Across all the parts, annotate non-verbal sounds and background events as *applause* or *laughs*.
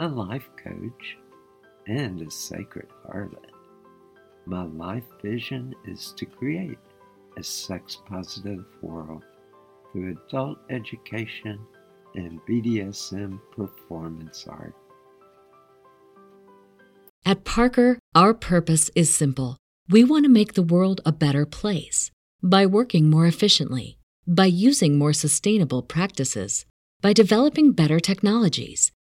a life coach, and a sacred harlot. My life vision is to create a sex positive world through adult education and BDSM performance art. At Parker, our purpose is simple. We want to make the world a better place by working more efficiently, by using more sustainable practices, by developing better technologies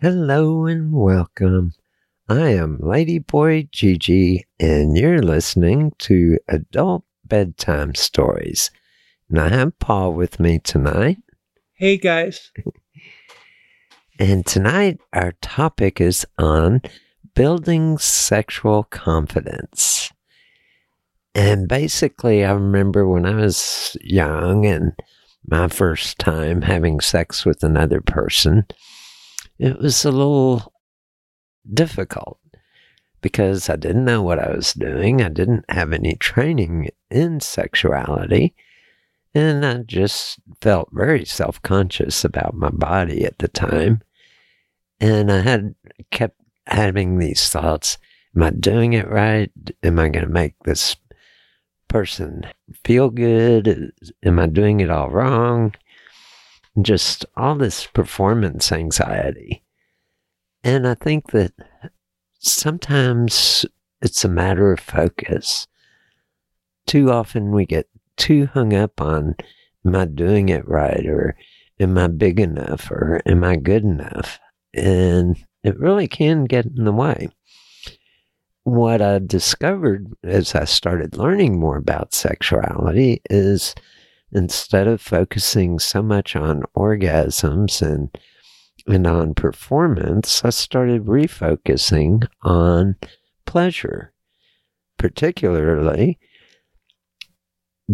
Hello and welcome. I am Ladyboy Gigi, and you're listening to Adult Bedtime Stories. And I have Paul with me tonight. Hey, guys. *laughs* and tonight, our topic is on building sexual confidence. And basically, I remember when I was young and my first time having sex with another person it was a little difficult because I didn't know what I was doing. I didn't have any training in sexuality. And I just felt very self conscious about my body at the time. And I had kept having these thoughts Am I doing it right? Am I going to make this person feel good? Am I doing it all wrong? Just all this performance anxiety. And I think that sometimes it's a matter of focus. Too often we get too hung up on, am I doing it right? Or am I big enough? Or am I good enough? And it really can get in the way. What I discovered as I started learning more about sexuality is instead of focusing so much on orgasms and and on performance, I started refocusing on pleasure, particularly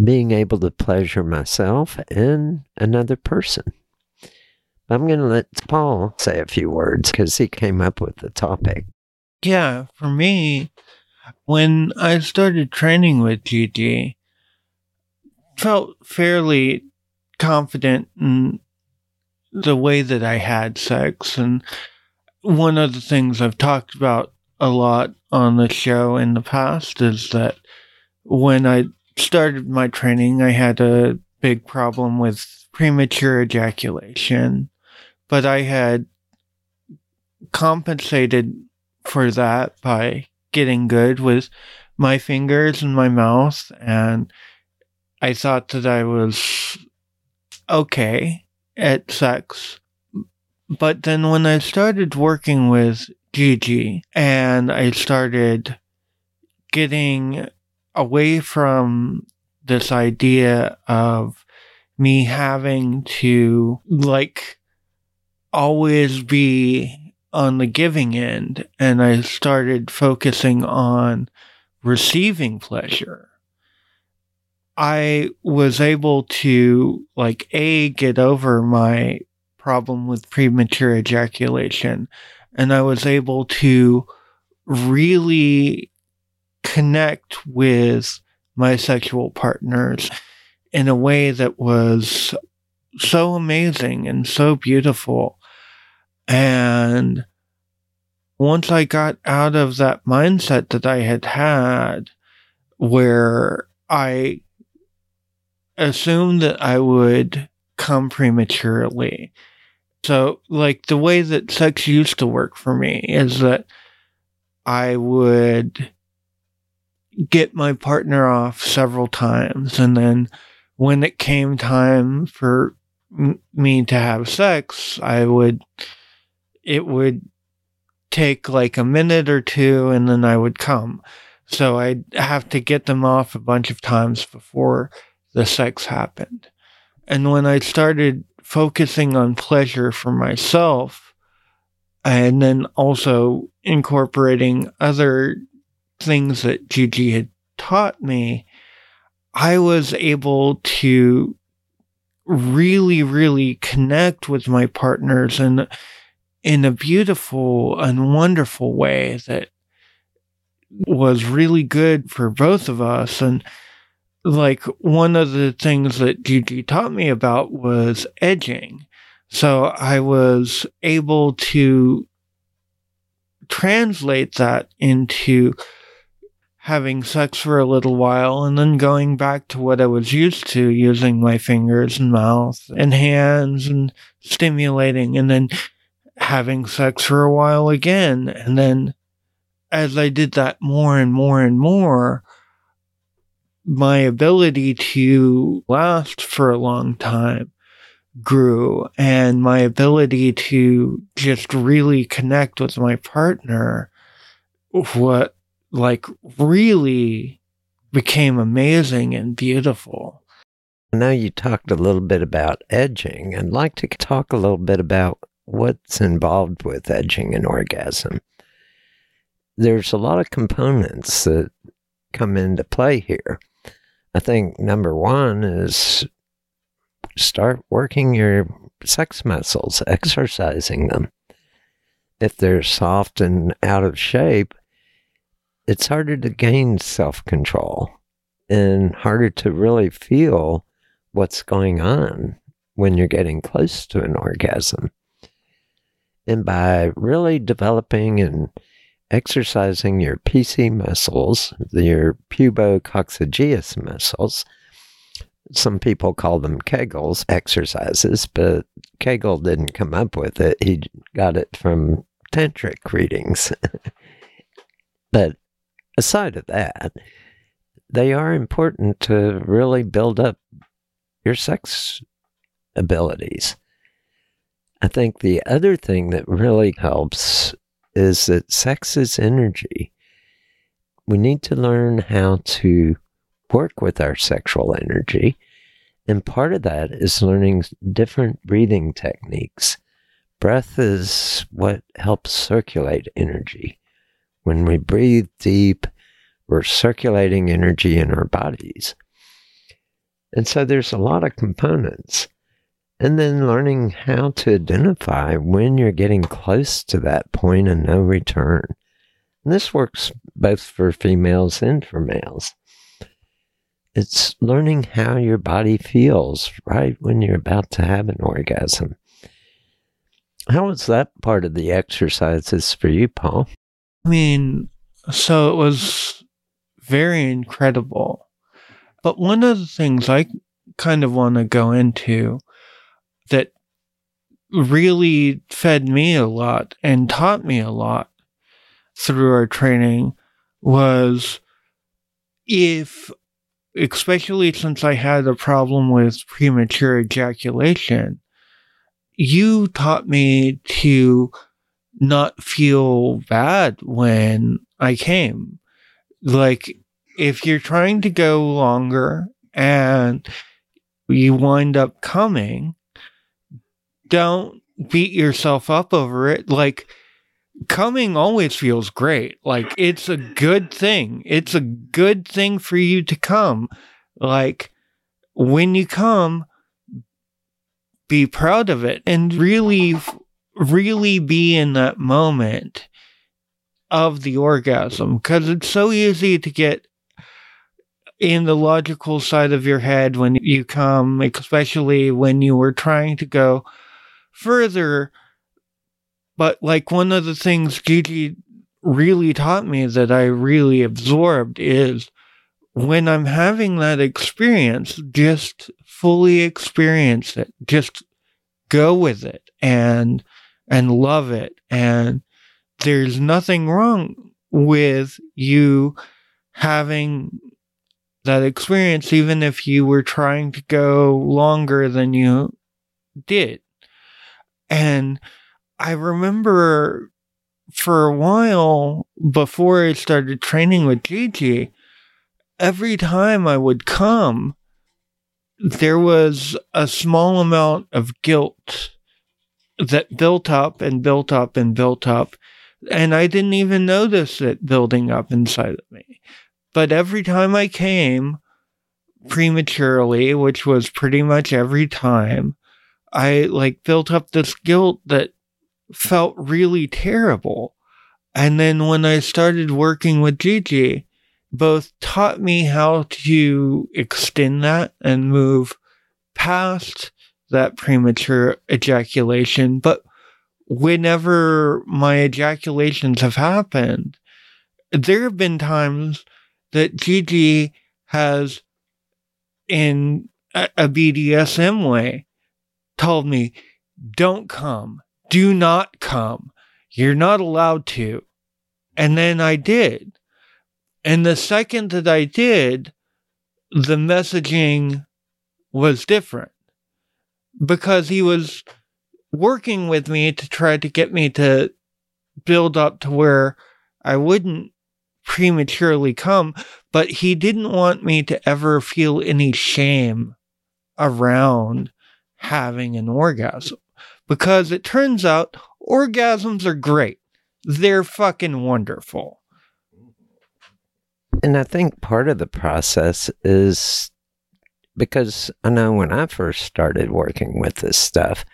being able to pleasure myself and another person. I'm going to let Paul say a few words because he came up with the topic. Yeah, for me, when I started training with Gigi, felt fairly confident in the way that I had sex. And one of the things I've talked about a lot on the show in the past is that when I started my training, I had a big problem with premature ejaculation, but I had compensated for that by getting good with my fingers and my mouth. And I thought that I was okay at sex. But then when I started working with Gigi and I started getting away from this idea of me having to like always be on the giving end and I started focusing on receiving pleasure. I was able to like a get over my problem with premature ejaculation and I was able to really connect with my sexual partners in a way that was so amazing and so beautiful. And once I got out of that mindset that I had had, where I assumed that I would come prematurely. So, like, the way that sex used to work for me is that I would get my partner off several times. And then when it came time for me to have sex, I would, it would take like a minute or two and then I would come. So I'd have to get them off a bunch of times before the sex happened. And when I started focusing on pleasure for myself, and then also incorporating other things that Gigi had taught me, I was able to really, really connect with my partners and in a beautiful and wonderful way that was really good for both of us. And like one of the things that Gigi taught me about was edging. So I was able to translate that into having sex for a little while and then going back to what I was used to using my fingers and mouth and hands and stimulating and then having sex for a while again. And then as I did that more and more and more, my ability to last for a long time grew and my ability to just really connect with my partner what like really became amazing and beautiful. I know you talked a little bit about edging. I'd like to talk a little bit about what's involved with edging and orgasm. There's a lot of components that come into play here. I think number one is start working your sex muscles, exercising them. If they're soft and out of shape, it's harder to gain self control and harder to really feel what's going on when you're getting close to an orgasm. And by really developing and exercising your PC muscles, your pubococcygeus muscles, some people call them Kegels exercises, but Kegel didn't come up with it. He got it from tantric readings. *laughs* but aside of that, they are important to really build up your sex abilities. I think the other thing that really helps is that sex is energy. We need to learn how to work with our sexual energy. And part of that is learning different breathing techniques. Breath is what helps circulate energy. When we breathe deep, we're circulating energy in our bodies. And so there's a lot of components. And then learning how to identify when you're getting close to that point of no return. And this works both for females and for males. It's learning how your body feels right when you're about to have an orgasm. How was that part of the exercises for you, Paul? I mean, so it was very incredible. But one of the things I kind of want to go into that really fed me a lot and taught me a lot through our training was if especially since I had a problem with premature ejaculation, you taught me to not feel bad when I came. Like, if you're trying to go longer and you wind up coming, don't beat yourself up over it. Like, coming always feels great. Like it's a good thing. It's a good thing for you to come. Like when you come, be proud of it and really, really be in that moment of the orgasm because it's so easy to get in the logical side of your head when you come, especially when you were trying to go further but like one of the things Gigi really taught me that I really absorbed is when I'm having that experience, just fully experience it. Just go with it and and love it. And there's nothing wrong with you having that experience, even if you were trying to go longer than you did. And I remember for a while before I started training with Gigi, every time I would come, there was a small amount of guilt that built up and built up and built up. And I didn't even notice it building up inside of me. But every time I came prematurely, which was pretty much every time, I like built up this guilt that felt really terrible. And then when I started working with Gigi, both taught me how to extend that and move past that premature ejaculation. But whenever my ejaculations have happened, there have been times that Gigi has, in a, BDSM way, told me, don't come do not come. You're not allowed to. And then I did. And the second that I did, the messaging was different because he was working with me to try to get me to build up to where I wouldn't prematurely come, but he didn't want me to ever feel any shame around having an orgasm because it turns out orgasms are great. They're fucking wonderful. And I think part of the process is because I know when I first started working with this stuff,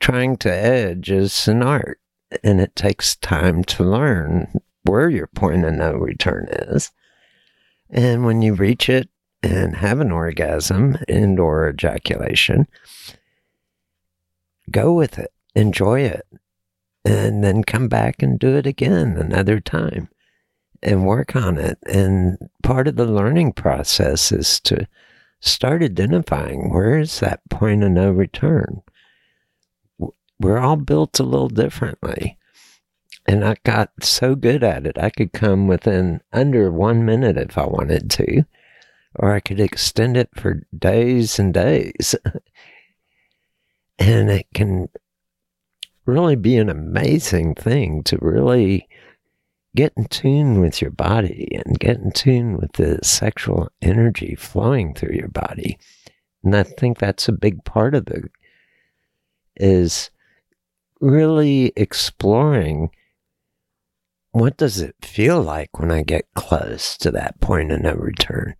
trying to edge is an art and it takes time to learn where your point of no return is. And when you reach it and have an orgasm and or ejaculation, go with it, enjoy it, and then come back and do it again another time and work on it. And part of the learning process is to start identifying where is that point of no return. We're all built a little differently. And I got so good at it, I could come within under one minute if I wanted to, or I could extend it for days and days. *laughs* And it can really be an amazing thing to really get in tune with your body and get in tune with the sexual energy flowing through your body. And I think that's a big part of it is really exploring what does it feel like when I get close to that point of no return?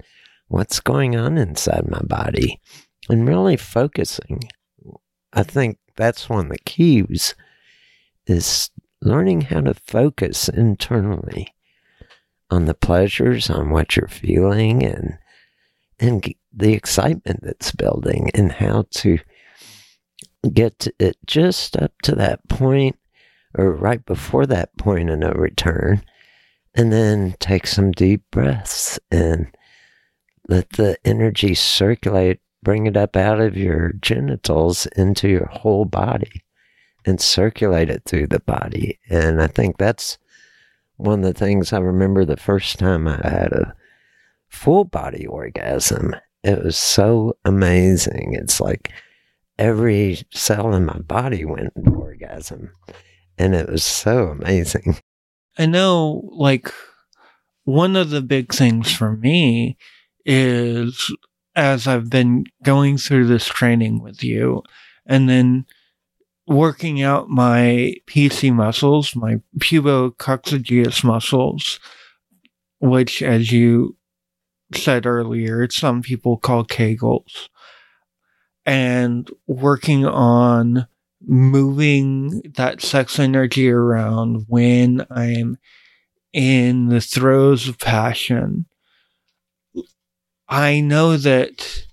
What's going on inside my body? And really focusing I think that's one of the keys is learning how to focus internally on the pleasures, on what you're feeling, and and the excitement that's building, and how to get it just up to that point, or right before that point of no return, and then take some deep breaths and let the energy circulate, bring it up out of your genitals into your whole body and circulate it through the body. And I think that's one of the things I remember the first time I had a full body orgasm. It was so amazing. It's like every cell in my body went into orgasm. And it was so amazing. I know, like, one of the big things for me is as I've been going through this training with you and then working out my PC muscles, my pubococcygeus muscles, which, as you said earlier, some people call Kegels, and working on moving that sex energy around when I'm in the throes of passion. I know that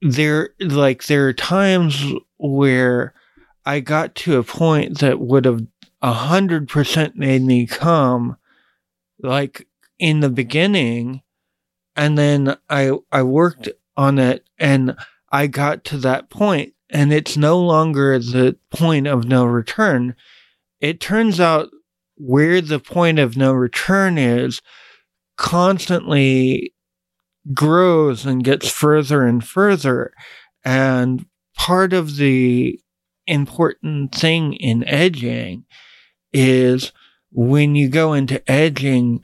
there, like, there are times where I got to a point that would have a hundred percent made me come, like in the beginning, and then I I worked on it and I got to that point, and it's no longer the point of no return. It turns out where the point of no return is constantly grows and gets further and further. And part of the important thing in edging is when you go into edging,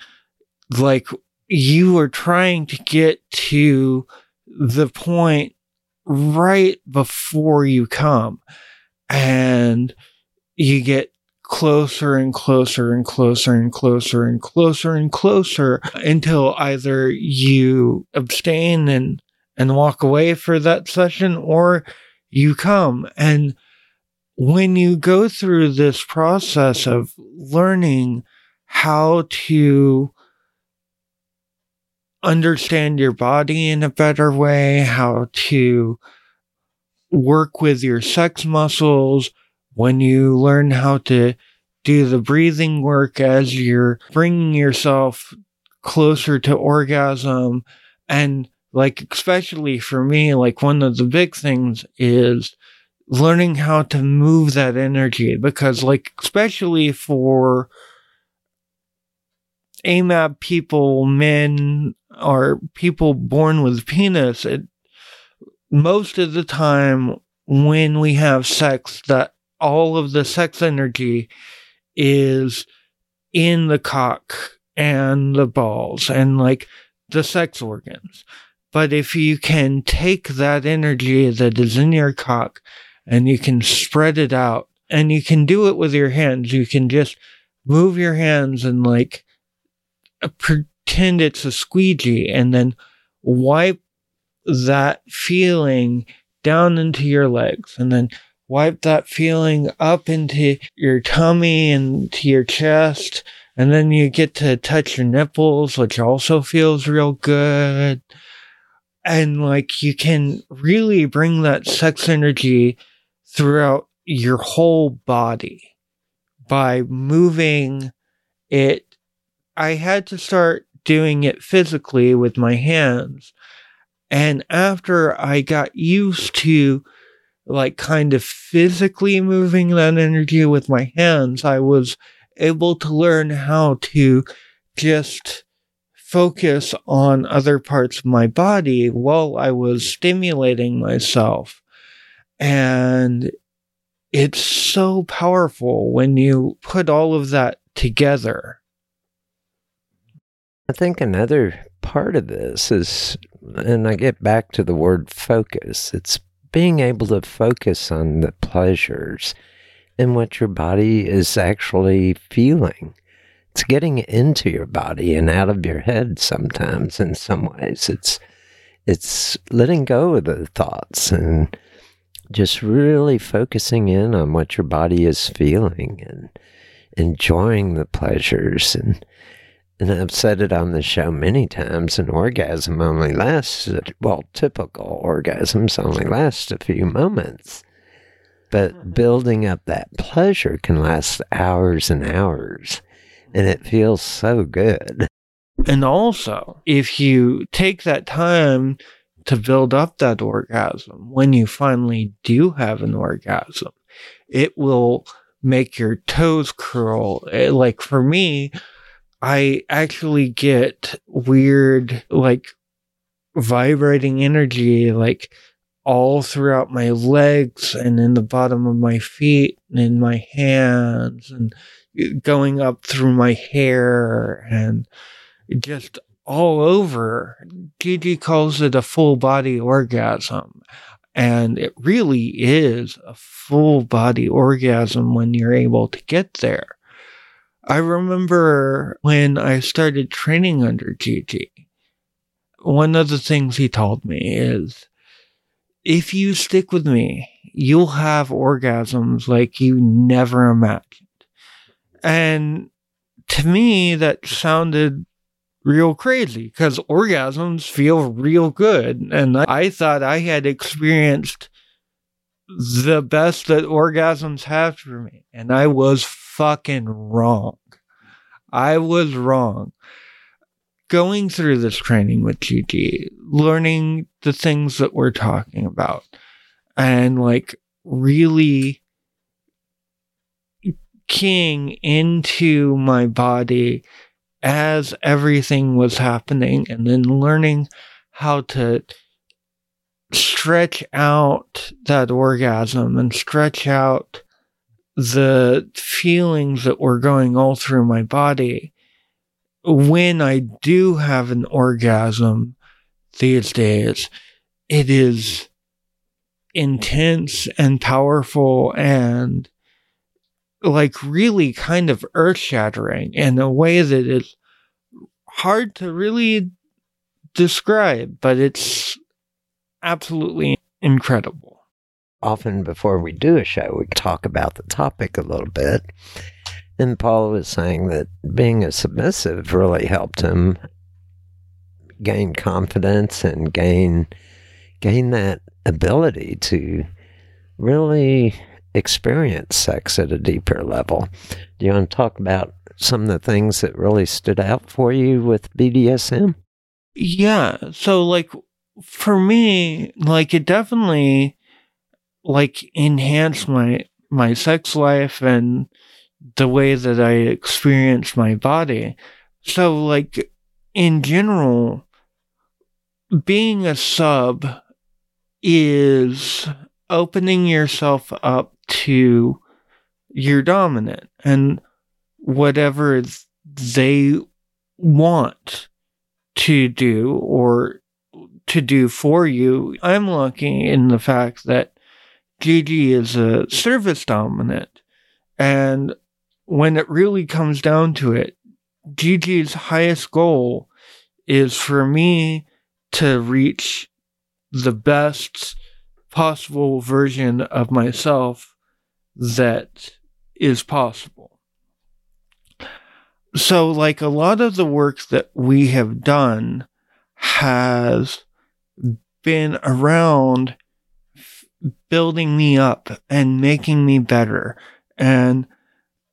like you are trying to get to the point right before you come and you get closer and closer and closer and closer and closer and closer until either you abstain and and walk away for that session or you come. And when you go through this process of learning how to understand your body in a better way, how to work with your sex muscles, when you learn how to do the breathing work as you're bringing yourself closer to orgasm. And like, especially for me, like one of the big things is learning how to move that energy because like especially for AMAB people, men or people born with penis, it, most of the time when we have sex, that all of the sex energy is in the cock and the balls and like the sex organs. But if you can take that energy that is in your cock and you can spread it out and you can do it with your hands. You can just move your hands and like uh, pretend it's a squeegee and then wipe that feeling down into your legs and then wipe that feeling up into your tummy and to your chest. And then you get to touch your nipples, which also feels real good. And like you can really bring that sex energy throughout your whole body by moving it. I had to start doing it physically with my hands. And after I got used to like kind of physically moving that energy with my hands, I was able to learn how to just focus on other parts of my body while I was stimulating myself. And it's so powerful when you put all of that together. I think another part of this is, and I get back to the word focus, it's being able to focus on the pleasures and what your body is actually feeling. It's getting into your body and out of your head sometimes in some ways. It's it's letting go of the thoughts and just really focusing in on what your body is feeling and enjoying the pleasures and and I've said it on the show many times an orgasm only lasts well typical orgasms only last a few moments but Mm-hmm. building up that pleasure can last hours and hours and it feels so good And also, if you take that time to build up that orgasm, when you finally do have an orgasm, it will make your toes curl. Eh, Like for me, I actually get weird, like vibrating energy, like all throughout my legs and in the bottom of my feet and in my hands and going up through my hair and just all over. Gigi calls it a full body orgasm. And it really is a full body orgasm when you're able to get there. I remember when I started training under Gigi, one of the things he told me is if you stick with me, you'll have orgasms like you never imagined. And to me, that sounded real crazy because orgasms feel real good. And I thought I had experienced the best that orgasms have for me. And I was fucking wrong. I was wrong. Going through this training with Gigi, learning the things that we're talking about, and like really keying into my body as everything was happening and then learning how to stretch out that orgasm and stretch out the feelings that were going all through my body when I do have an orgasm these days, it is intense and powerful and like really kind of earth shattering in a way that is hard to really describe, but it's absolutely incredible. Often before we do a show, we talk about the topic a little bit. And Paul was saying that being a submissive really helped him gain confidence and gain gain that ability to really experience sex at a deeper level. Do you want to talk about some of the things that really stood out for you with BDSM? Yeah. So like for me, like it definitely like enhance my my sex life and the way that I experience my body. So like in general, being a sub is opening yourself up to your dominant and whatever they want to do or to do for you. I'm lucky in the fact that Gigi is a service dominant. And when it really comes down to it, Gigi's highest goal is for me to reach the best possible version of myself that is possible. So, like a lot of the work that we have done has been around building me up and making me better. And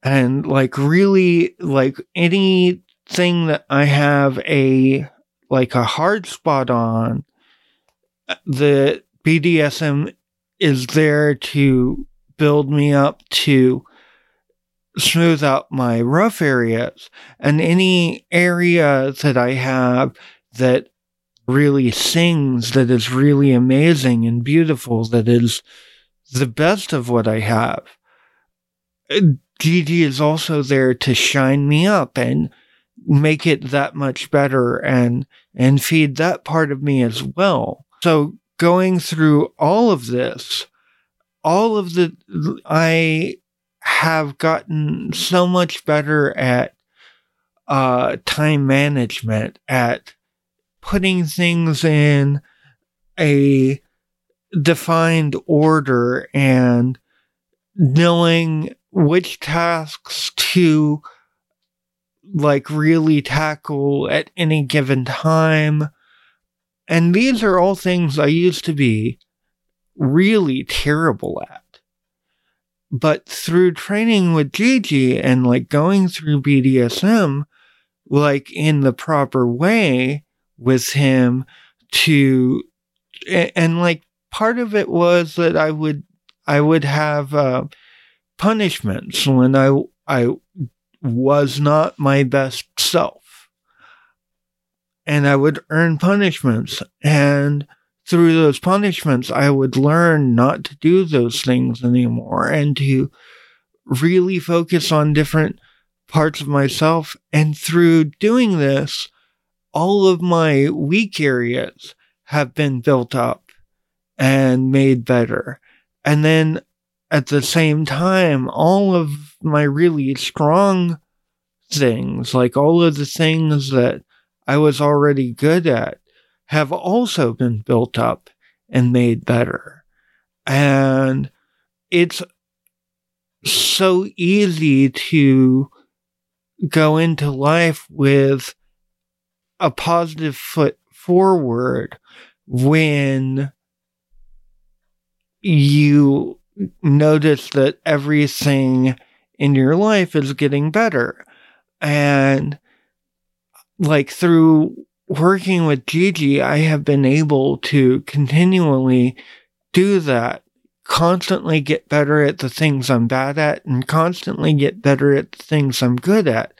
and like really like anything that I have a like a hard spot on the BDSM is there to build me up to smooth out my rough areas. And any area that I have that really sings, that is really amazing and beautiful, that is the best of what I have. Gigi is also there to shine me up and make it that much better and and feed that part of me as well. So going through all of this, all of the I have gotten so much better at uh, time management, at putting things in a defined order and knowing which tasks to like really tackle at any given time. And these are all things I used to be really terrible at. But through training with Gigi and like going through BDSM, like in the proper way with him to, and, and like part of it was that I would, I would have, uh, punishments when I, I was not my best self. And I would earn punishments. And through those punishments, I would learn not to do those things anymore and to really focus on different parts of myself. And through doing this, all of my weak areas have been built up and made better. And then at the same time, all of my really strong things, like all of the things that I was already good at, have also been built up and made better. And it's so easy to go into life with a positive foot forward when you notice that everything in your life is getting better. And like through working with Gigi, I have been able to continually do that, constantly get better at the things I'm bad at and constantly get better at the things I'm good at.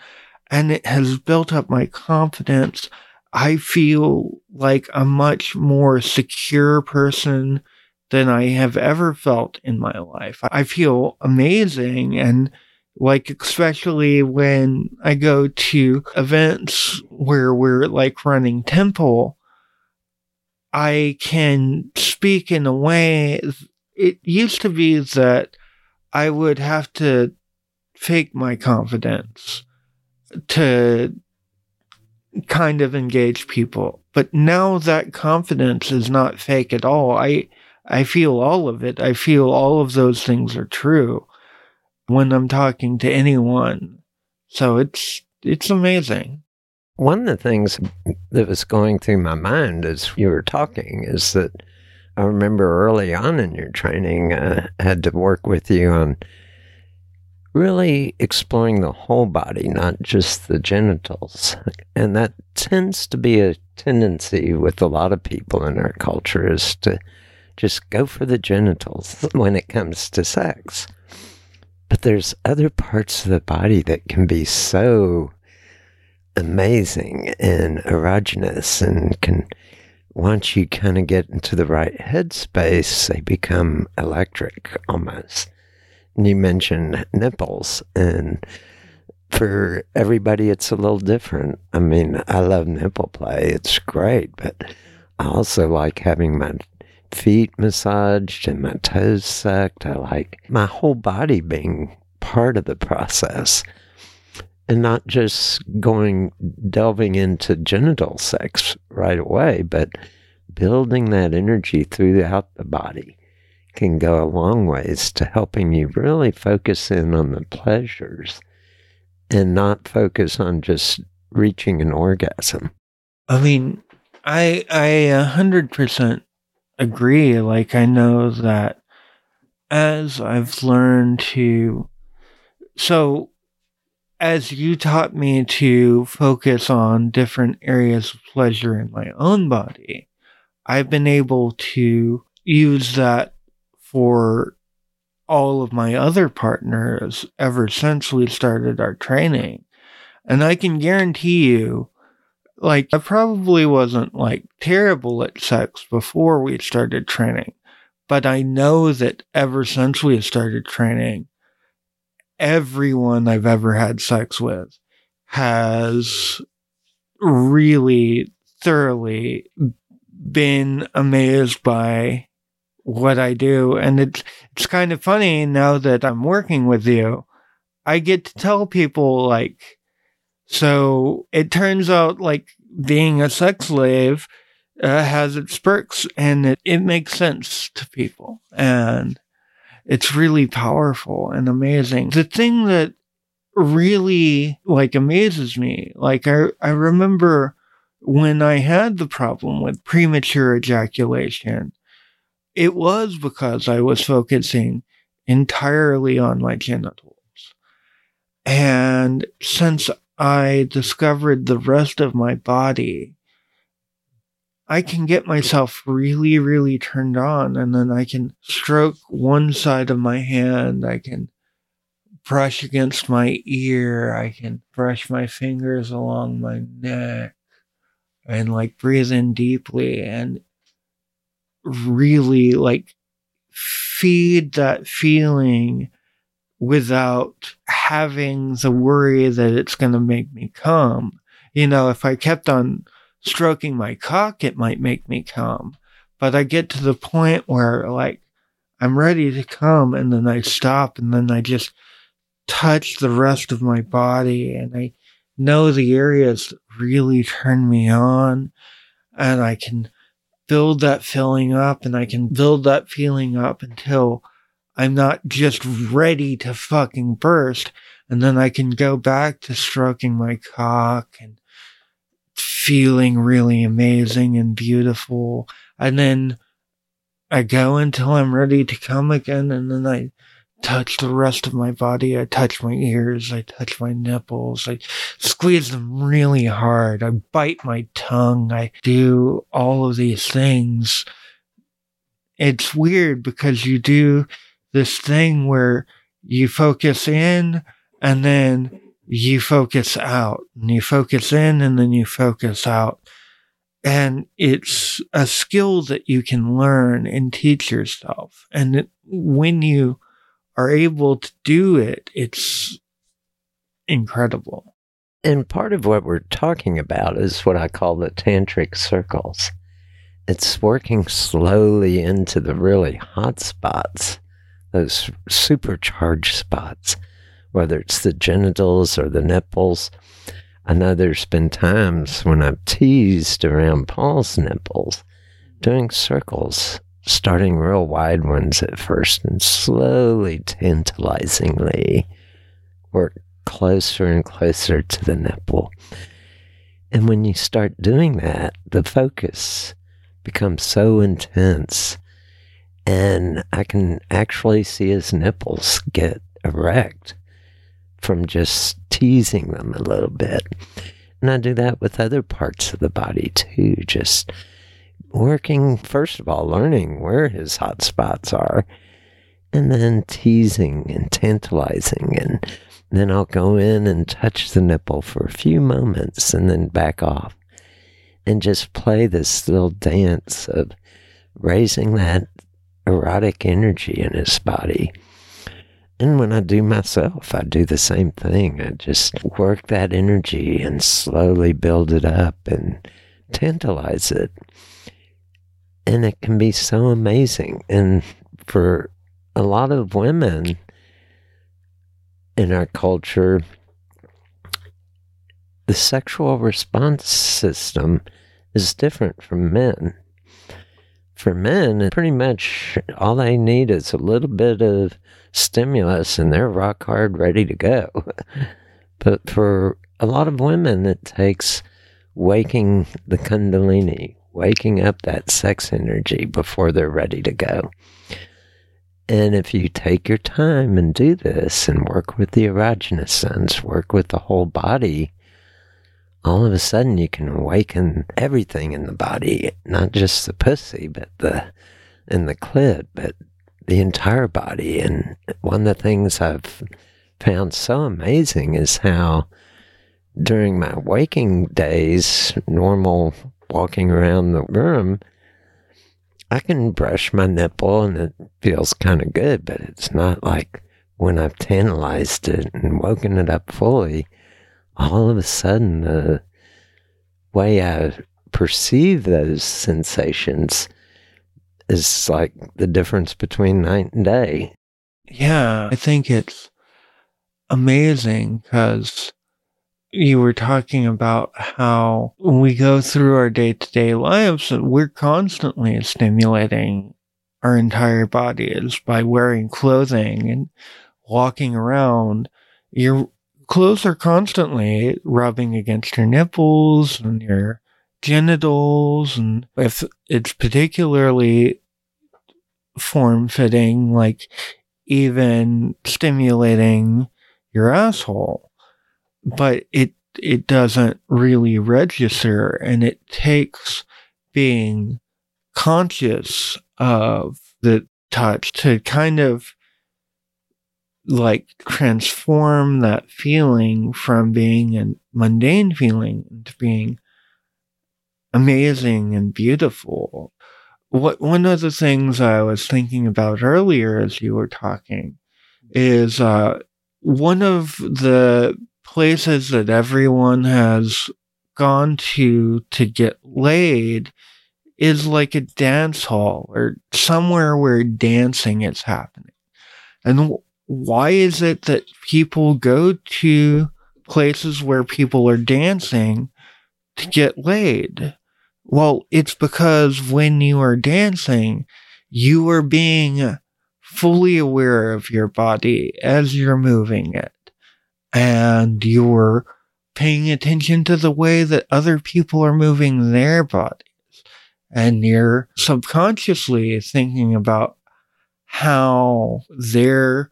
And it has built up my confidence. I feel like a much more secure person than I have ever felt in my life. I feel amazing and like especially when I go to events where we're like running temple, I can speak in a way. It used to be that I would have to fake my confidence to kind of engage people. But now that confidence is not fake at all. I I feel all of it. I feel all of those things are true when I'm talking to anyone. So it's it's amazing. One of the things that was going through my mind as you were talking is that I remember early on in your training, uh, I had to work with you on really exploring the whole body, not just the genitals. And that tends to be a tendency with a lot of people in our culture is to just go for the genitals *laughs* when it comes to sex. But there's other parts of the body that can be so amazing and erogenous and can once you kind of get into the right headspace, they become electric almost. You mentioned nipples, and for everybody, it's a little different. I mean, I love nipple play, it's great, but I also like having my feet massaged and my toes sucked. I like my whole body being part of the process and not just going delving into genital sex right away, but building that energy throughout the body can go a long ways to helping you really focus in on the pleasures and not focus on just reaching an orgasm. I mean, I I a hundred percent agree. Like, I know that as I've learned to, so as you taught me to focus on different areas of pleasure in my own body, I've been able to use that for all of my other partners ever since we started our training. And I can guarantee you like I probably wasn't like terrible at sex before we started training, but I know that ever since we started training, everyone I've ever had sex with has really thoroughly been amazed by what I do. And it's, it's kind of funny now that I'm working with you. I get to tell people like, so it turns out like being a sex slave, uh, has its perks and it, it makes sense to people. And it's really powerful and amazing. The thing that really like amazes me, like I, I remember when I had the problem with premature ejaculation, it was because I was focusing entirely on my genitals. And since I discovered the rest of my body, I can get myself really, really turned on, and then I can stroke one side of my hand. I can brush against my ear. I can brush my fingers along my neck and like breathe in deeply and really like feed that feeling without having the worry that it's going to make me come. You know, if I kept on stroking my cock, it might make me come. But I get to the point where like I'm ready to come and then I stop and then I just touch the rest of my body and I know the areas that really turn me on and I can build that feeling up and I can build that feeling up until I'm not just ready to fucking burst. And then I can go back to stroking my cock and feeling really amazing and beautiful. And then I go until I'm ready to come again. And then I touch the rest of my body. I touch my ears. I touch my nipples. I squeeze them really hard. I bite my tongue. I do all of these things. It's weird because you do this thing where you focus in and then you focus out and you focus in and then you focus out. And it's a skill that you can learn and teach yourself. And when you are able to do it, it's incredible. And part of what we're talking about is what I call the tantric circles. It's working slowly into the really hot spots, those supercharged spots, whether it's the genitals or the nipples. I know there's been times when I've teased around Paul's nipples doing circles starting real wide ones at first and slowly, tantalizingly work closer and closer to the nipple. And when you start doing that, the focus becomes so intense. And I can actually see his nipples get erect from just teasing them a little bit. And I do that with other parts of the body too, just working, first of all, learning where his hot spots are, and then teasing and tantalizing. And then I'll go in and touch the nipple for a few moments and then back off and just play this little dance of raising that erotic energy in his body. And when I do myself, I do the same thing. I just work that energy and slowly build it up and tantalize it and it can be so amazing. And for a lot of women in our culture, the sexual response system is different from men. For men, pretty much all they need is a little bit of stimulus and they're rock hard, ready to go. *laughs* but for a lot of women, it takes waking the Kundalini, waking up that sex energy before they're ready to go. And if you take your time and do this and work with the erogenous sense, work with the whole body, all of a sudden you can awaken everything in the body, not just the pussy, but the and the clit, but the entire body. And one of the things I've found so amazing is how during my waking days, normal walking around the room, I can brush my nipple and it feels kind of good, but it's not like when I've tantalized it and woken it up fully, all of a sudden the way I perceive those sensations is like the difference between night and day. Yeah, I think it's amazing because you were talking about how when we go through our day to day lives, we're constantly stimulating our entire bodies by wearing clothing and walking around. Your clothes are constantly rubbing against your nipples and your genitals. And if it's particularly form fitting, like even stimulating your asshole but it it doesn't really register and it takes being conscious of the touch to kind of like transform that feeling from being a mundane feeling to being amazing and beautiful. What one of the things I was thinking about earlier as you were talking is uh, one of the places that everyone has gone to to get laid is like a dance hall or somewhere where dancing is happening. And why is it that people go to places where people are dancing to get laid? Well, it's because when you are dancing, you are being fully aware of your body as you're moving it and you're paying attention to the way that other people are moving their bodies. And you're subconsciously thinking about how their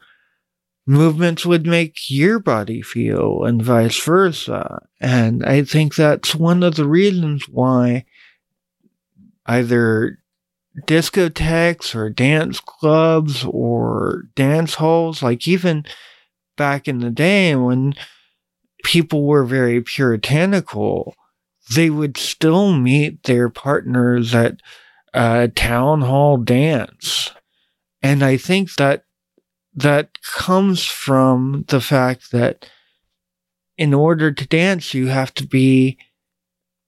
movements would make your body feel and vice versa. And I think that's one of the reasons why either discotheques or dance clubs or dance halls, like even back in the day when people were very puritanical, they would still meet their partners at a town hall dance. And I think that that comes from the fact that in order to dance, you have to be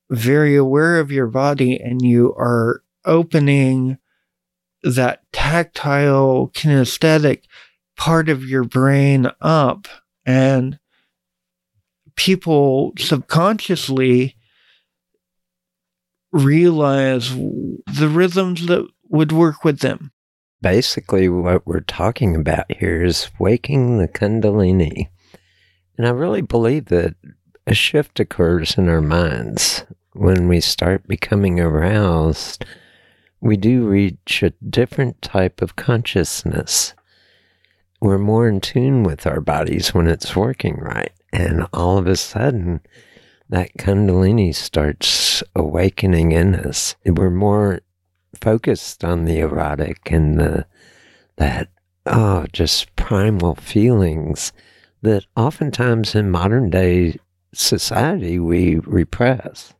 very aware of your body and you are opening that tactile kinesthetic part of your brain up and people subconsciously realize the rhythms that would work with them. Basically, what we're talking about here is waking the Kundalini. And I really believe that a shift occurs in our minds when we start becoming aroused. We do reach a different type of consciousness we're more in tune with our bodies when it's working right. And all of a sudden, that Kundalini starts awakening in us. We're more focused on the erotic and the, that, oh, just primal feelings that oftentimes in modern day society we repress.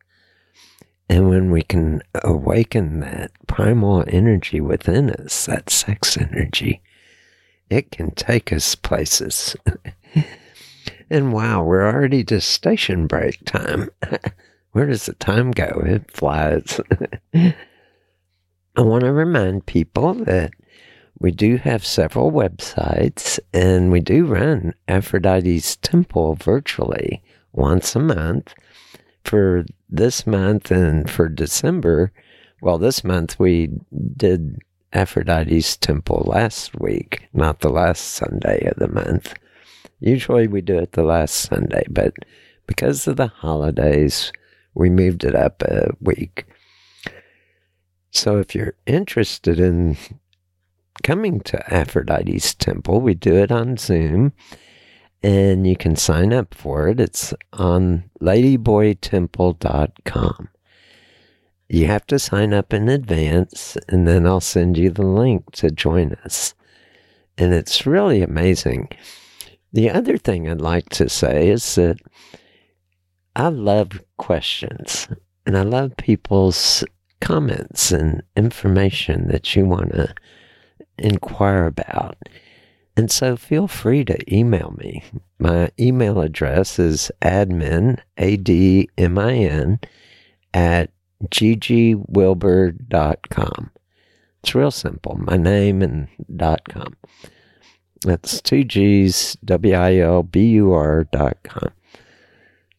And when we can awaken that primal energy within us, that sex energy, it can take us places. *laughs* and wow, we're already to station break time. *laughs* Where does the time go? It flies. *laughs* I want to remind people that we do have several websites and we do run Aphrodite's Temple virtually once a month. For this month and for December, well, this month we did Aphrodite's temple last week, not the last Sunday of the month. Usually we do it the last Sunday, but because of the holidays, we moved it up a week. So if you're interested in coming to Aphrodite's temple, we do it on Zoom and you can sign up for it. It's on ladyboytemple.com. You have to sign up in advance, and then I'll send you the link to join us. And it's really amazing. The other thing I'd like to say is that I love questions and I love people's comments and information that you want to inquire about. And so feel free to email me. My email address is admin, A D M I N, at ggwilbur.com. It's real simple. My name and dot com. That's two G's W I L B U R dot com.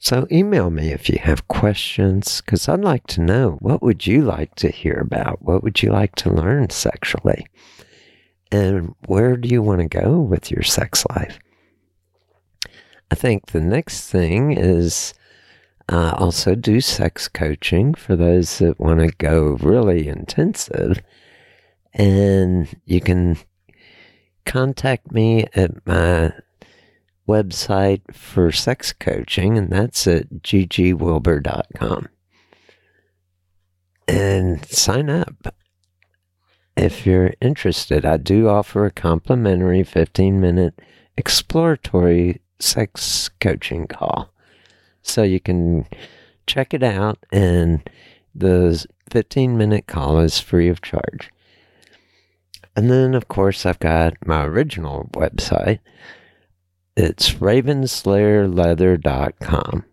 So email me if you have questions, because I'd like to know what would you like to hear about? What would you like to learn sexually? And where do you want to go with your sex life? I think the next thing is uh, also do sex coaching for those that want to go really intensive. And you can contact me at my website for sex coaching, and that's at ggwilbur.com. And sign up if you're interested. I do offer a complimentary 15 minute exploratory sex coaching call. So you can check it out, and the 15 minute call is free of charge. And then, of course, I've got my original website. It's ravenslayerleather.com.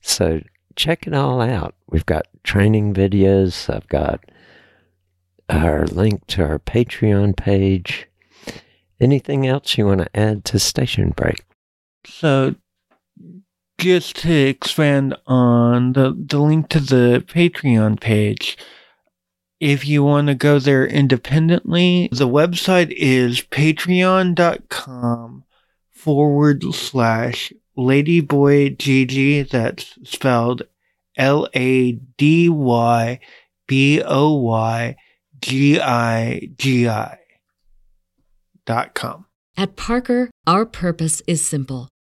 So check it all out. We've got training videos. I've got our link to our Patreon page. Anything else you want to add to Station Break? So, just to expand on the, the link to the Patreon page, if you want to go there independently, the website is patreon.com forward slash ladyboygigi. That's spelled L A D Y B O Y G I G I dot com. At Parker, our purpose is simple.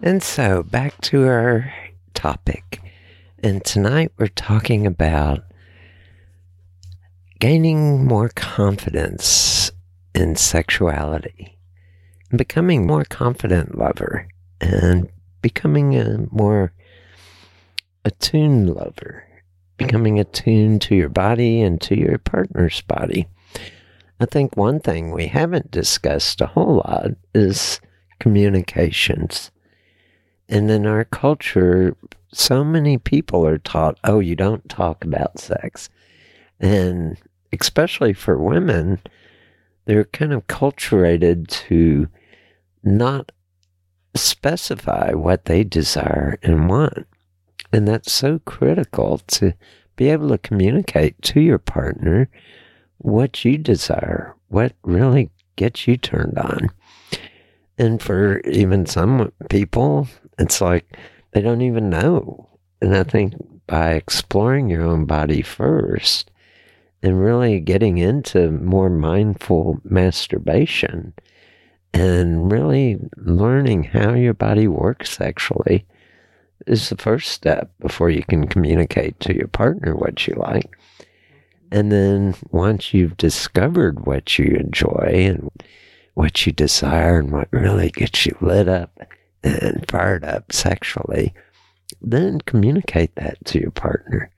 And so back to our topic. And tonight we're talking about gaining more confidence in sexuality, becoming more confident lover, and becoming a more attuned lover, becoming attuned to your body and to your partner's body. I think one thing we haven't discussed a whole lot is communications and in our culture, so many people are taught, oh, you don't talk about sex. And especially for women, they're kind of culturated to not specify what they desire and want. And that's so critical to be able to communicate to your partner what you desire, what really gets you turned on. And for even some people, it's like they don't even know. And I think by exploring your own body first and really getting into more mindful masturbation and really learning how your body works sexually is the first step before you can communicate to your partner what you like. And then once you've discovered what you enjoy and what you desire and what really gets you lit up and fired up sexually, then communicate that to your partner.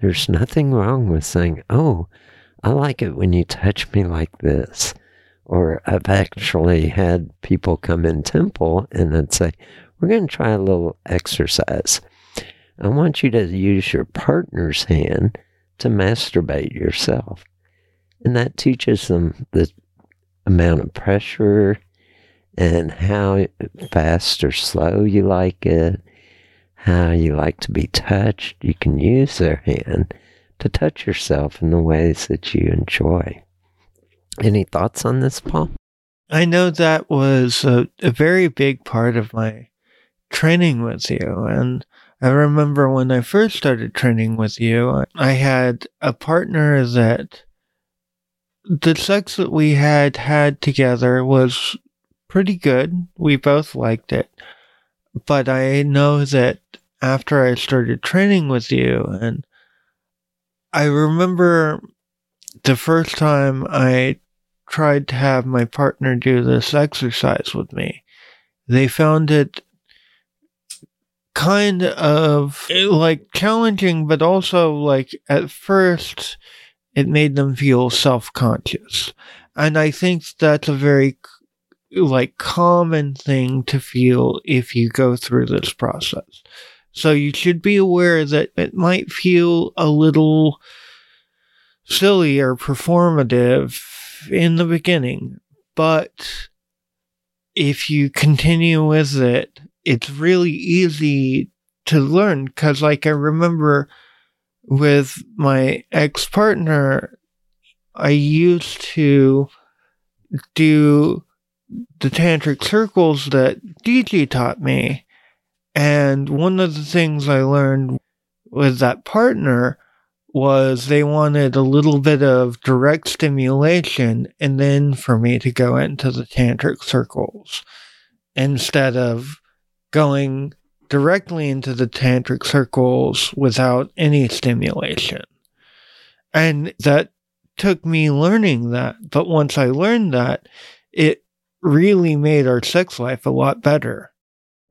There's nothing wrong with saying, Oh, I like it when you touch me like this. Or I've actually had people come in temple and then say, We're going to try a little exercise. I want you to use your partner's hand to masturbate yourself. And that teaches them the amount of pressure and how fast or slow you like it, how you like to be touched. You can use their hand to touch yourself in the ways that you enjoy. Any thoughts on this, Paul? I know that was a, a very big part of my training with you. And I remember when I first started training with you, I had a partner that the sex that we had had together was pretty good. We both liked it. But I know that after I started training with you, and I remember the first time I tried to have my partner do this exercise with me, they found it kind of like challenging, but also like at first it made them feel self conscious. And I think that's a very like common thing to feel if you go through this process. So you should be aware that it might feel a little silly or performative in the beginning, but if you continue with it, it's really easy to learn. Cause like I remember with my ex partner, I used to do the tantric circles that DJ taught me. And one of the things I learned with that partner was they wanted a little bit of direct stimulation and then for me to go into the tantric circles instead of going directly into the tantric circles without any stimulation. And that took me learning that. But once I learned that, it really made our sex life a lot better.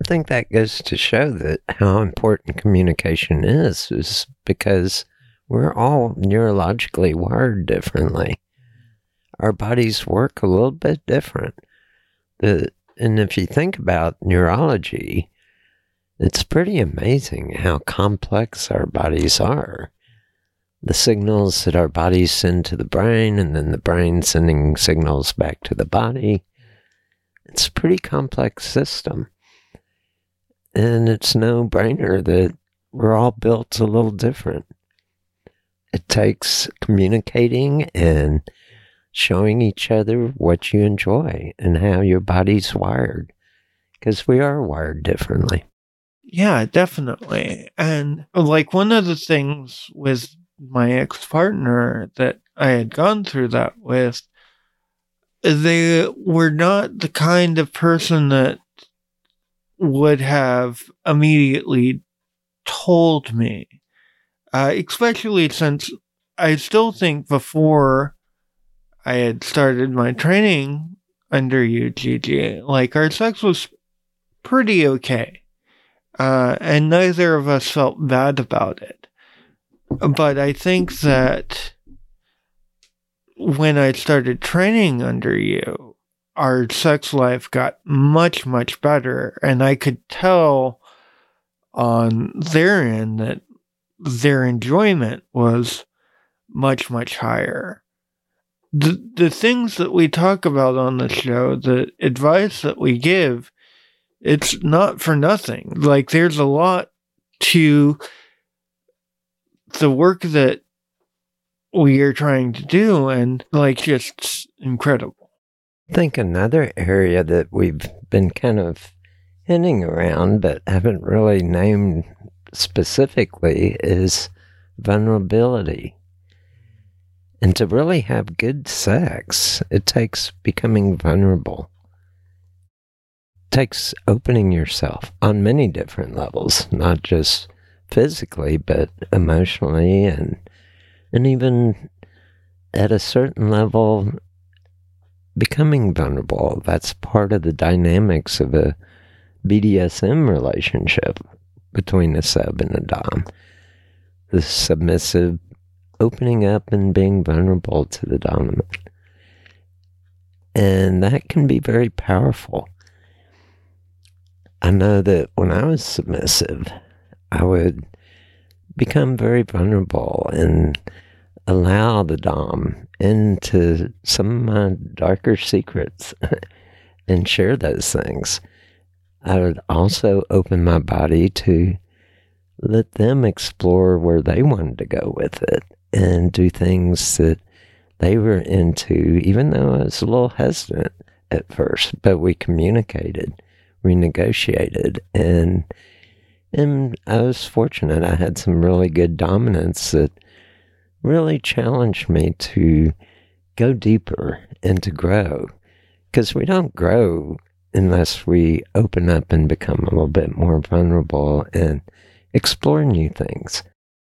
I think that goes to show that how important communication is, is because we're all neurologically wired differently. Our bodies work a little bit different. The, and if you think about neurology, it's pretty amazing how complex our bodies are. The signals that our bodies send to the brain, and then the brain sending signals back to the body. It's a pretty complex system. And it's no brainer that we're all built a little different. It takes communicating and showing each other what you enjoy and how your body's wired because we are wired differently. Yeah, definitely. And like one of the things with my ex partner that I had gone through that with, they were not the kind of person that would have immediately told me uh, especially since I still think before I had started my training under you Gigi, like our sex was pretty okay. Uh, and neither of us felt bad about it. But I think that when I started training under you, our sex life got much, much better. And I could tell on their end that their enjoyment was much, much higher. The, the things that we talk about on the show, the advice that we give, it's not for nothing. Like, there's a lot to the work that we are trying to do, and like, just incredible. I think another area that we've been kind of hinting around, but haven't really named specifically is vulnerability. And to really have good sex, it takes becoming vulnerable. It takes opening yourself on many different levels, not just physically, but emotionally and and even at a certain level becoming vulnerable. That's part of the dynamics of a BDSM relationship between a sub and a dom. The submissive opening up and being vulnerable to the dominant. And that can be very powerful. I know that when I was submissive, I would become very vulnerable and allow the Dom into some of my darker secrets *laughs* and share those things. I would also open my body to let them explore where they wanted to go with it and do things that they were into, even though I was a little hesitant at first. But we communicated, we negotiated, and And I was fortunate. I had some really good dominants that really challenged me to go deeper and to grow. Because we don't grow unless we open up and become a little bit more vulnerable and explore new things.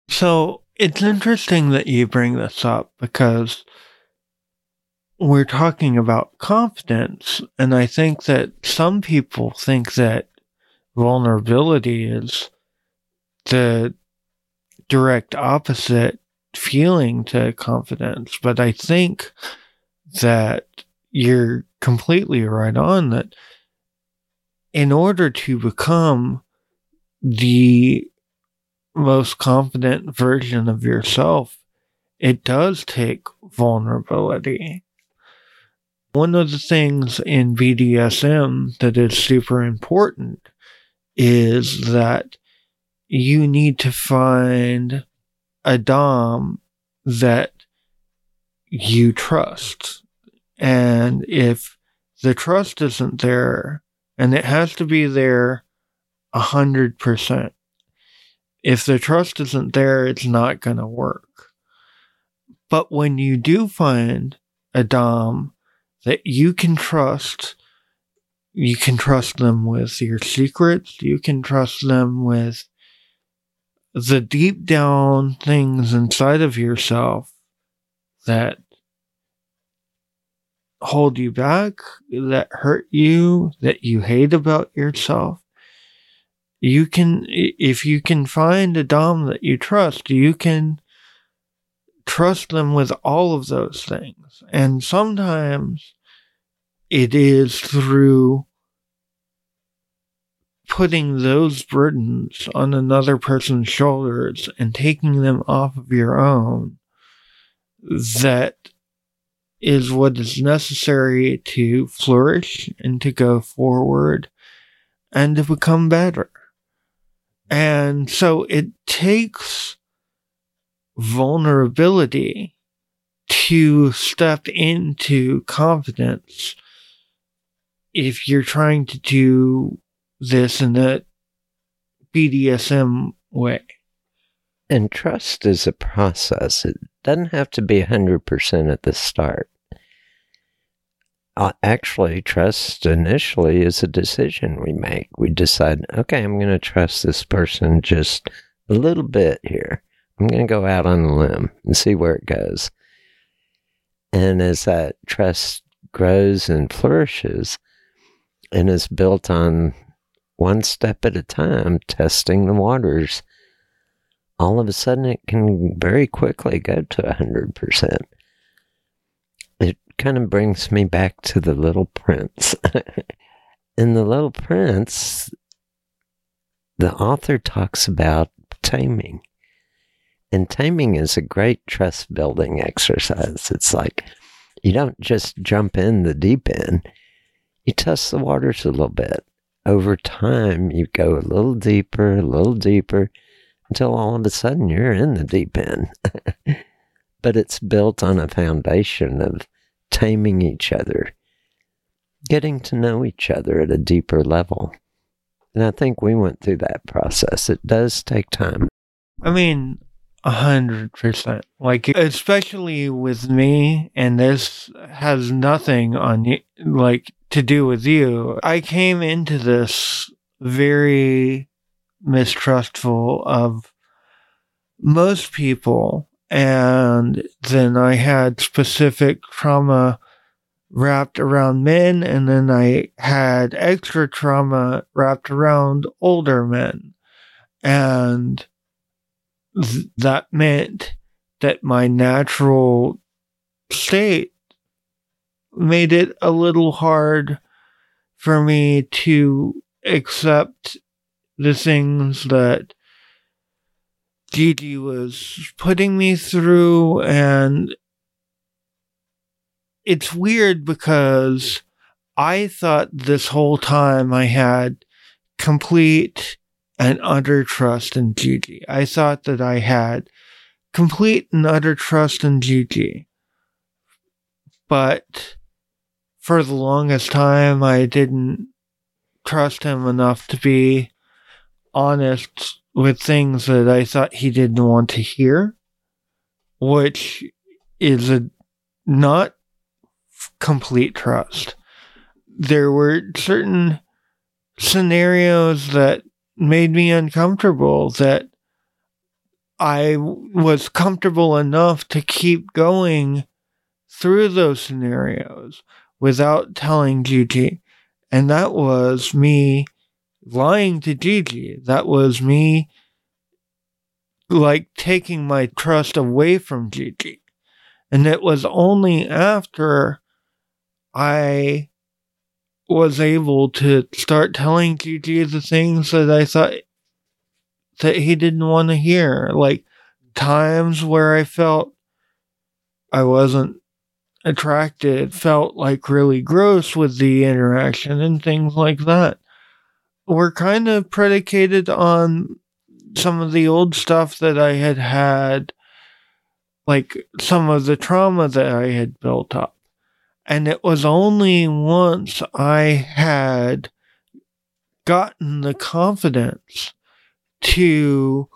So it's interesting that you bring this up because we're talking about confidence. And I think that some people think that vulnerability is the direct opposite feeling to confidence. But I think that you're completely right on that in order to become the most confident version of yourself, it does take vulnerability. One of the things in BDSM that is super important is that you need to find a Dom that you trust. And if the trust isn't there, and it has to be there a hundred percent, if the trust isn't there, it's not going to work. But when you do find a Dom that you can trust, you can trust them with your secrets, you can trust them with the deep down things inside of yourself that hold you back, that hurt you, that you hate about yourself. You can if you can find a dom that you trust you can trust them with all of those things. And sometimes it is through putting those burdens on another person's shoulders and taking them off of your own that is what is necessary to flourish and to go forward and to become better. And so it takes vulnerability to step into confidence if you're trying to do this in a BDSM way. And trust is a process. It doesn't have to be 100% at the start uh, actually, trust initially is a decision we make. We decide, okay, I'm going to trust this person just a little bit here. I'm going to go out on a limb and see where it goes. And as that trust grows and flourishes and is built on one step at a time, testing the waters, all of a sudden it can very quickly go to 100% It kind of brings me back to the Little Prince. *laughs* In the Little Prince, the author talks about taming. And taming is a great trust building exercise. It's like you don't just jump in the deep end, you test the waters a little bit. Over time, you go a little deeper, a little deeper, until all of a sudden you're in the deep end. *laughs* but it's built on a foundation of taming each other, getting to know each other at a deeper level. And I think we went through that process. It does take time. I mean, a hundred percent. Like, especially with me, and this has nothing on you, like, to do with you. I came into this very mistrustful of most people and then I had specific trauma wrapped around men, and then I had extra trauma wrapped around older men. And th- that meant that my natural state made it a little hard for me to accept the things that Gigi was putting me through, and it's weird because I thought this whole time I had complete and utter trust in Gigi. I thought that I had complete and utter trust in Gigi. But for the longest time, I didn't trust him enough to be honest with things that I thought he didn't want to hear, which is a not complete trust. There were certain scenarios that made me uncomfortable that I was comfortable enough to keep going through those scenarios without telling Gigi. And that was me lying to Gigi. That was me like taking my trust away from Gigi. And it was only after I was able to start telling Gigi the things that I thought that he didn't want to hear. Like times where I felt I wasn't attracted, felt like really gross with the interaction and things like that. Were kind of predicated on some of the old stuff that I had had, like some of the trauma that I had built up. And it was only once I had gotten the confidence to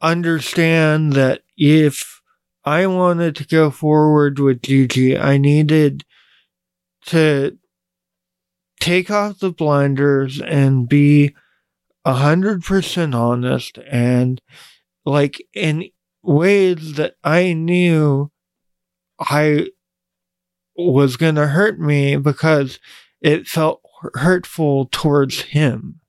understand that if I wanted to go forward with Gigi, I needed to take off the blinders and be a hundred percent honest and like in ways that I knew I was going to hurt me because it felt hurtful towards him.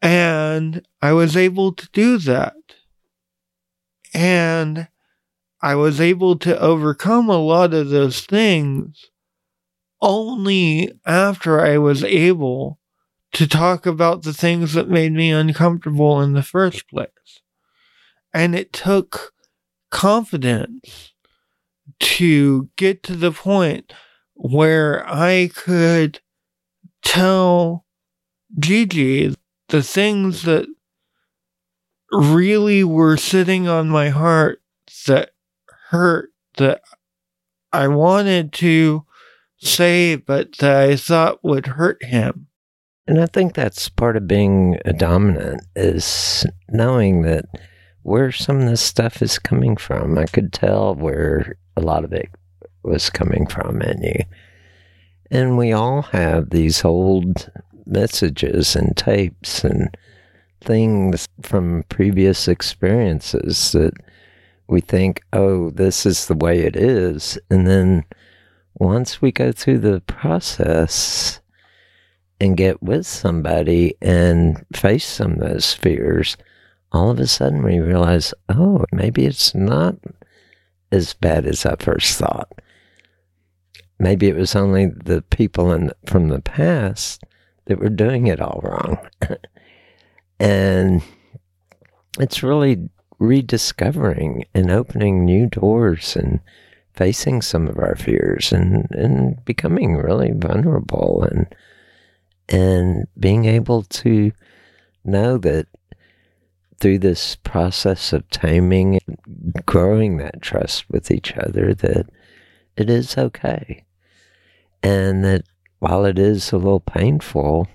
And I was able to do that. And I was able to overcome a lot of those things only after I was able to talk about the things that made me uncomfortable in the first place. And it took confidence to get to the point where I could tell Gigi the things that really were sitting on my heart that hurt that I wanted to say, but that I thought would hurt him. And I think that's part of being a dominant is knowing that where some of this stuff is coming from. I could tell where a lot of it was coming from in you. And we all have these old messages and tapes and things from previous experiences that we think, oh, this is the way it is. And then once we go through the process and get with somebody and face some of those fears, all of a sudden we realize, oh, maybe it's not as bad as I first thought. Maybe it was only the people in, from the past that were doing it all wrong. *laughs* and it's really rediscovering and opening new doors and facing some of our fears and, and becoming really vulnerable and and being able to know that through this process of taming and growing that trust with each other that it is okay. And that while it is a little painful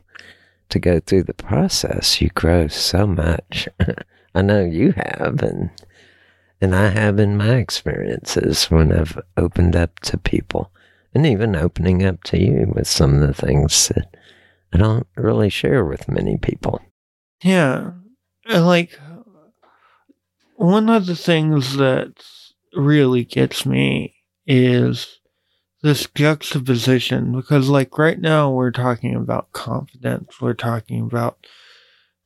to go through the process, you grow so much. *laughs* I know you have and and I have in my experiences when I've opened up to people and even opening up to you with some of the things that I don't really share with many people. Yeah. Like, one of the things that really gets me is this juxtaposition because, like, right now we're talking about confidence, we're talking about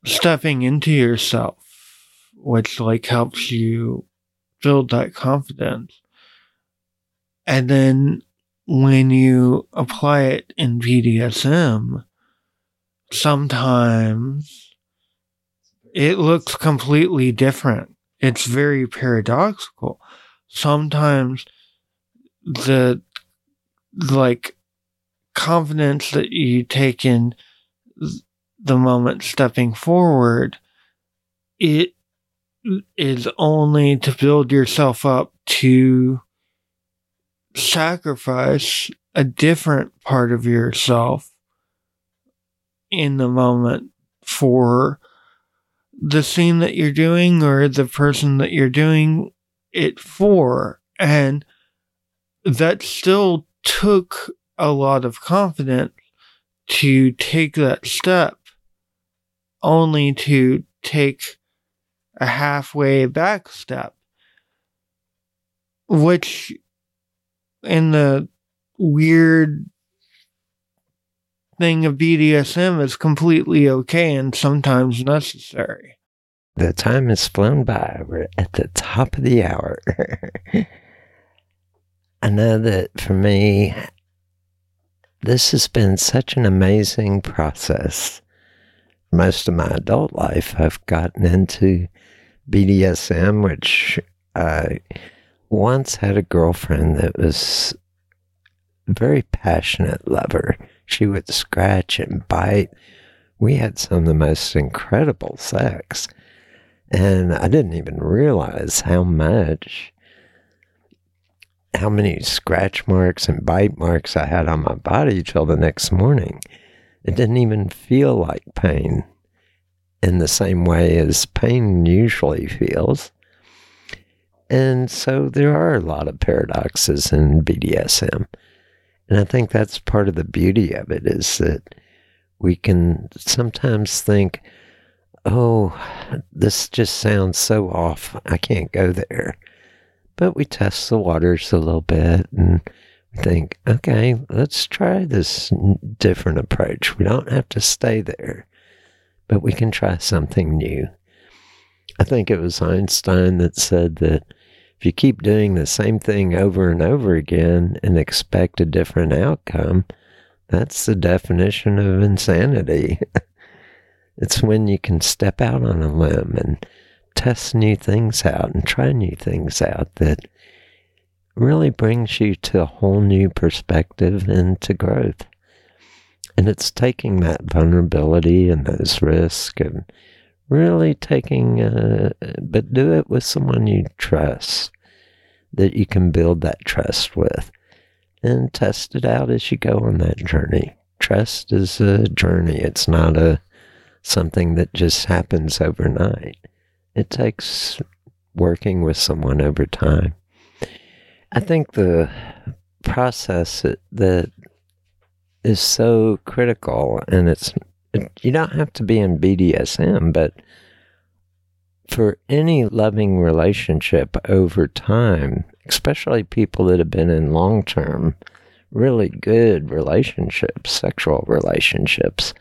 stepping into yourself, which, like, helps you build that confidence. And then when you apply it in BDSM, sometimes it looks completely different. It's very paradoxical. Sometimes the like confidence that you take in the moment stepping forward, it is only to build yourself up to sacrifice a different part of yourself in the moment for the scene that you're doing or the person that you're doing it for. And that still took a lot of confidence to take that step, only to take a halfway back step, which in the weird thing of BDSM is completely okay and sometimes necessary. The time has flown by. We're at the top of the hour. *laughs* I know that for me, this has been such an amazing process. Most of my adult life, I've gotten into BDSM, which I once had a girlfriend that was a very passionate lover. She would scratch and bite. We had some of the most incredible sex. And I didn't even realize how much, how many scratch marks and bite marks I had on my body till the next morning. It didn't even feel like pain in the same way as pain usually feels. And so there are a lot of paradoxes in BDSM. And I think that's part of the beauty of it is that we can sometimes think, oh, this just sounds so off. I can't go there. But we test the waters a little bit and think, okay, let's try this different approach. We don't have to stay there, but we can try something new. I think it was Einstein that said that if you keep doing the same thing over and over again and expect a different outcome, that's the definition of insanity. *laughs* it's when you can step out on a limb and test new things out and try new things out that really brings you to a whole new perspective and to growth. And it's taking that vulnerability and those risks and really taking, uh, but do it with someone you trust that you can build that trust with and test it out as you go on that journey. Trust is a journey. It's not a something that just happens overnight. It takes working with someone over time. I think the process that is so critical and it's you don't have to be in BDSM, but for any loving relationship over time, especially people that have been in long term, really good relationships, sexual relationships,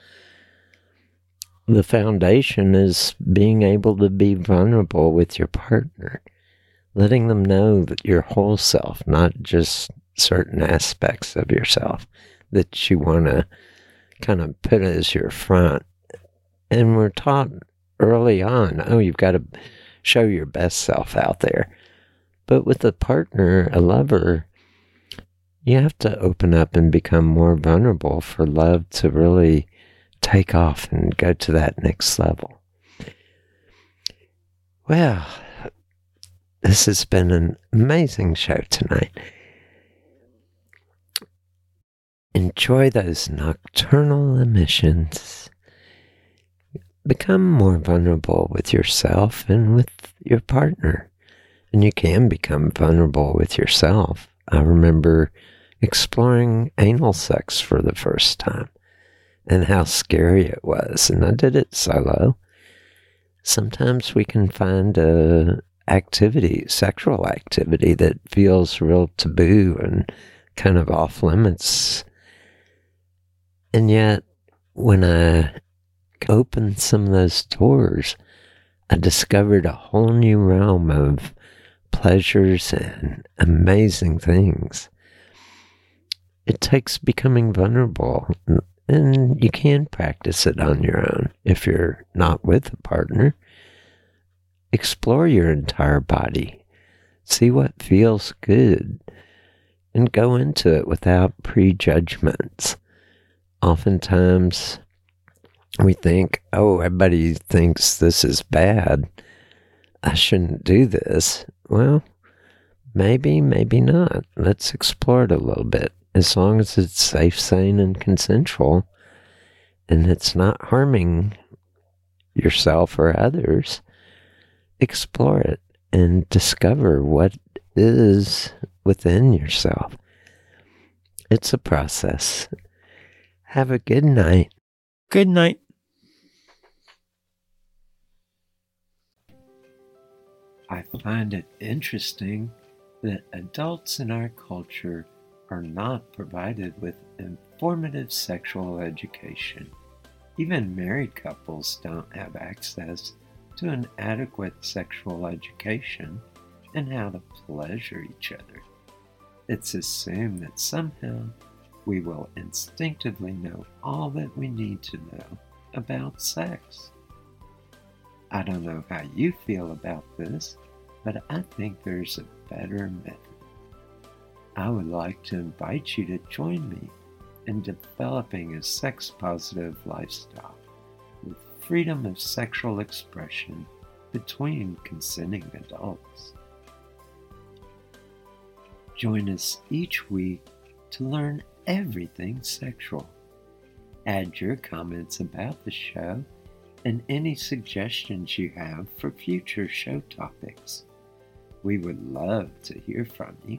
the foundation is being able to be vulnerable with your partner, letting them know that your whole self, not just certain aspects of yourself that you want to kind of put as your front. And we're taught early on, oh, you've got to show your best self out there. But with a partner, a lover, you have to open up and become more vulnerable for love to really take off and go to that next level. Well, this has been an amazing show tonight. Enjoy those nocturnal emissions. Become more vulnerable with yourself and with your partner. And you can become vulnerable with yourself. I remember exploring anal sex for the first time and how scary it was. And I did it solo. Sometimes we can find a activity, sexual activity that feels real taboo and kind of off limits. And yet, when I opened some of those doors, I discovered a whole new realm of pleasures and amazing things. It takes becoming vulnerable and you can practice it on your own if you're not with a partner. Explore your entire body, see what feels good, and go into it without prejudgments. Oftentimes, we think, oh, everybody thinks this is bad. I shouldn't do this. Well, maybe, maybe not. Let's explore it a little bit as long as it's safe, sane, and consensual, and it's not harming yourself or others, explore it and discover what is within yourself. It's a process. Have a good night. Good night. I find it interesting that adults in our culture are not provided with informative sexual education. Even married couples don't have access to an adequate sexual education and how to pleasure each other. It's assumed that somehow we will instinctively know all that we need to know about sex. I don't know how you feel about this, but I think there's a better method. I would like to invite you to join me in developing a sex positive lifestyle with freedom of sexual expression between consenting adults. Join us each week to learn everything sexual. Add your comments about the show and any suggestions you have for future show topics. We would love to hear from you.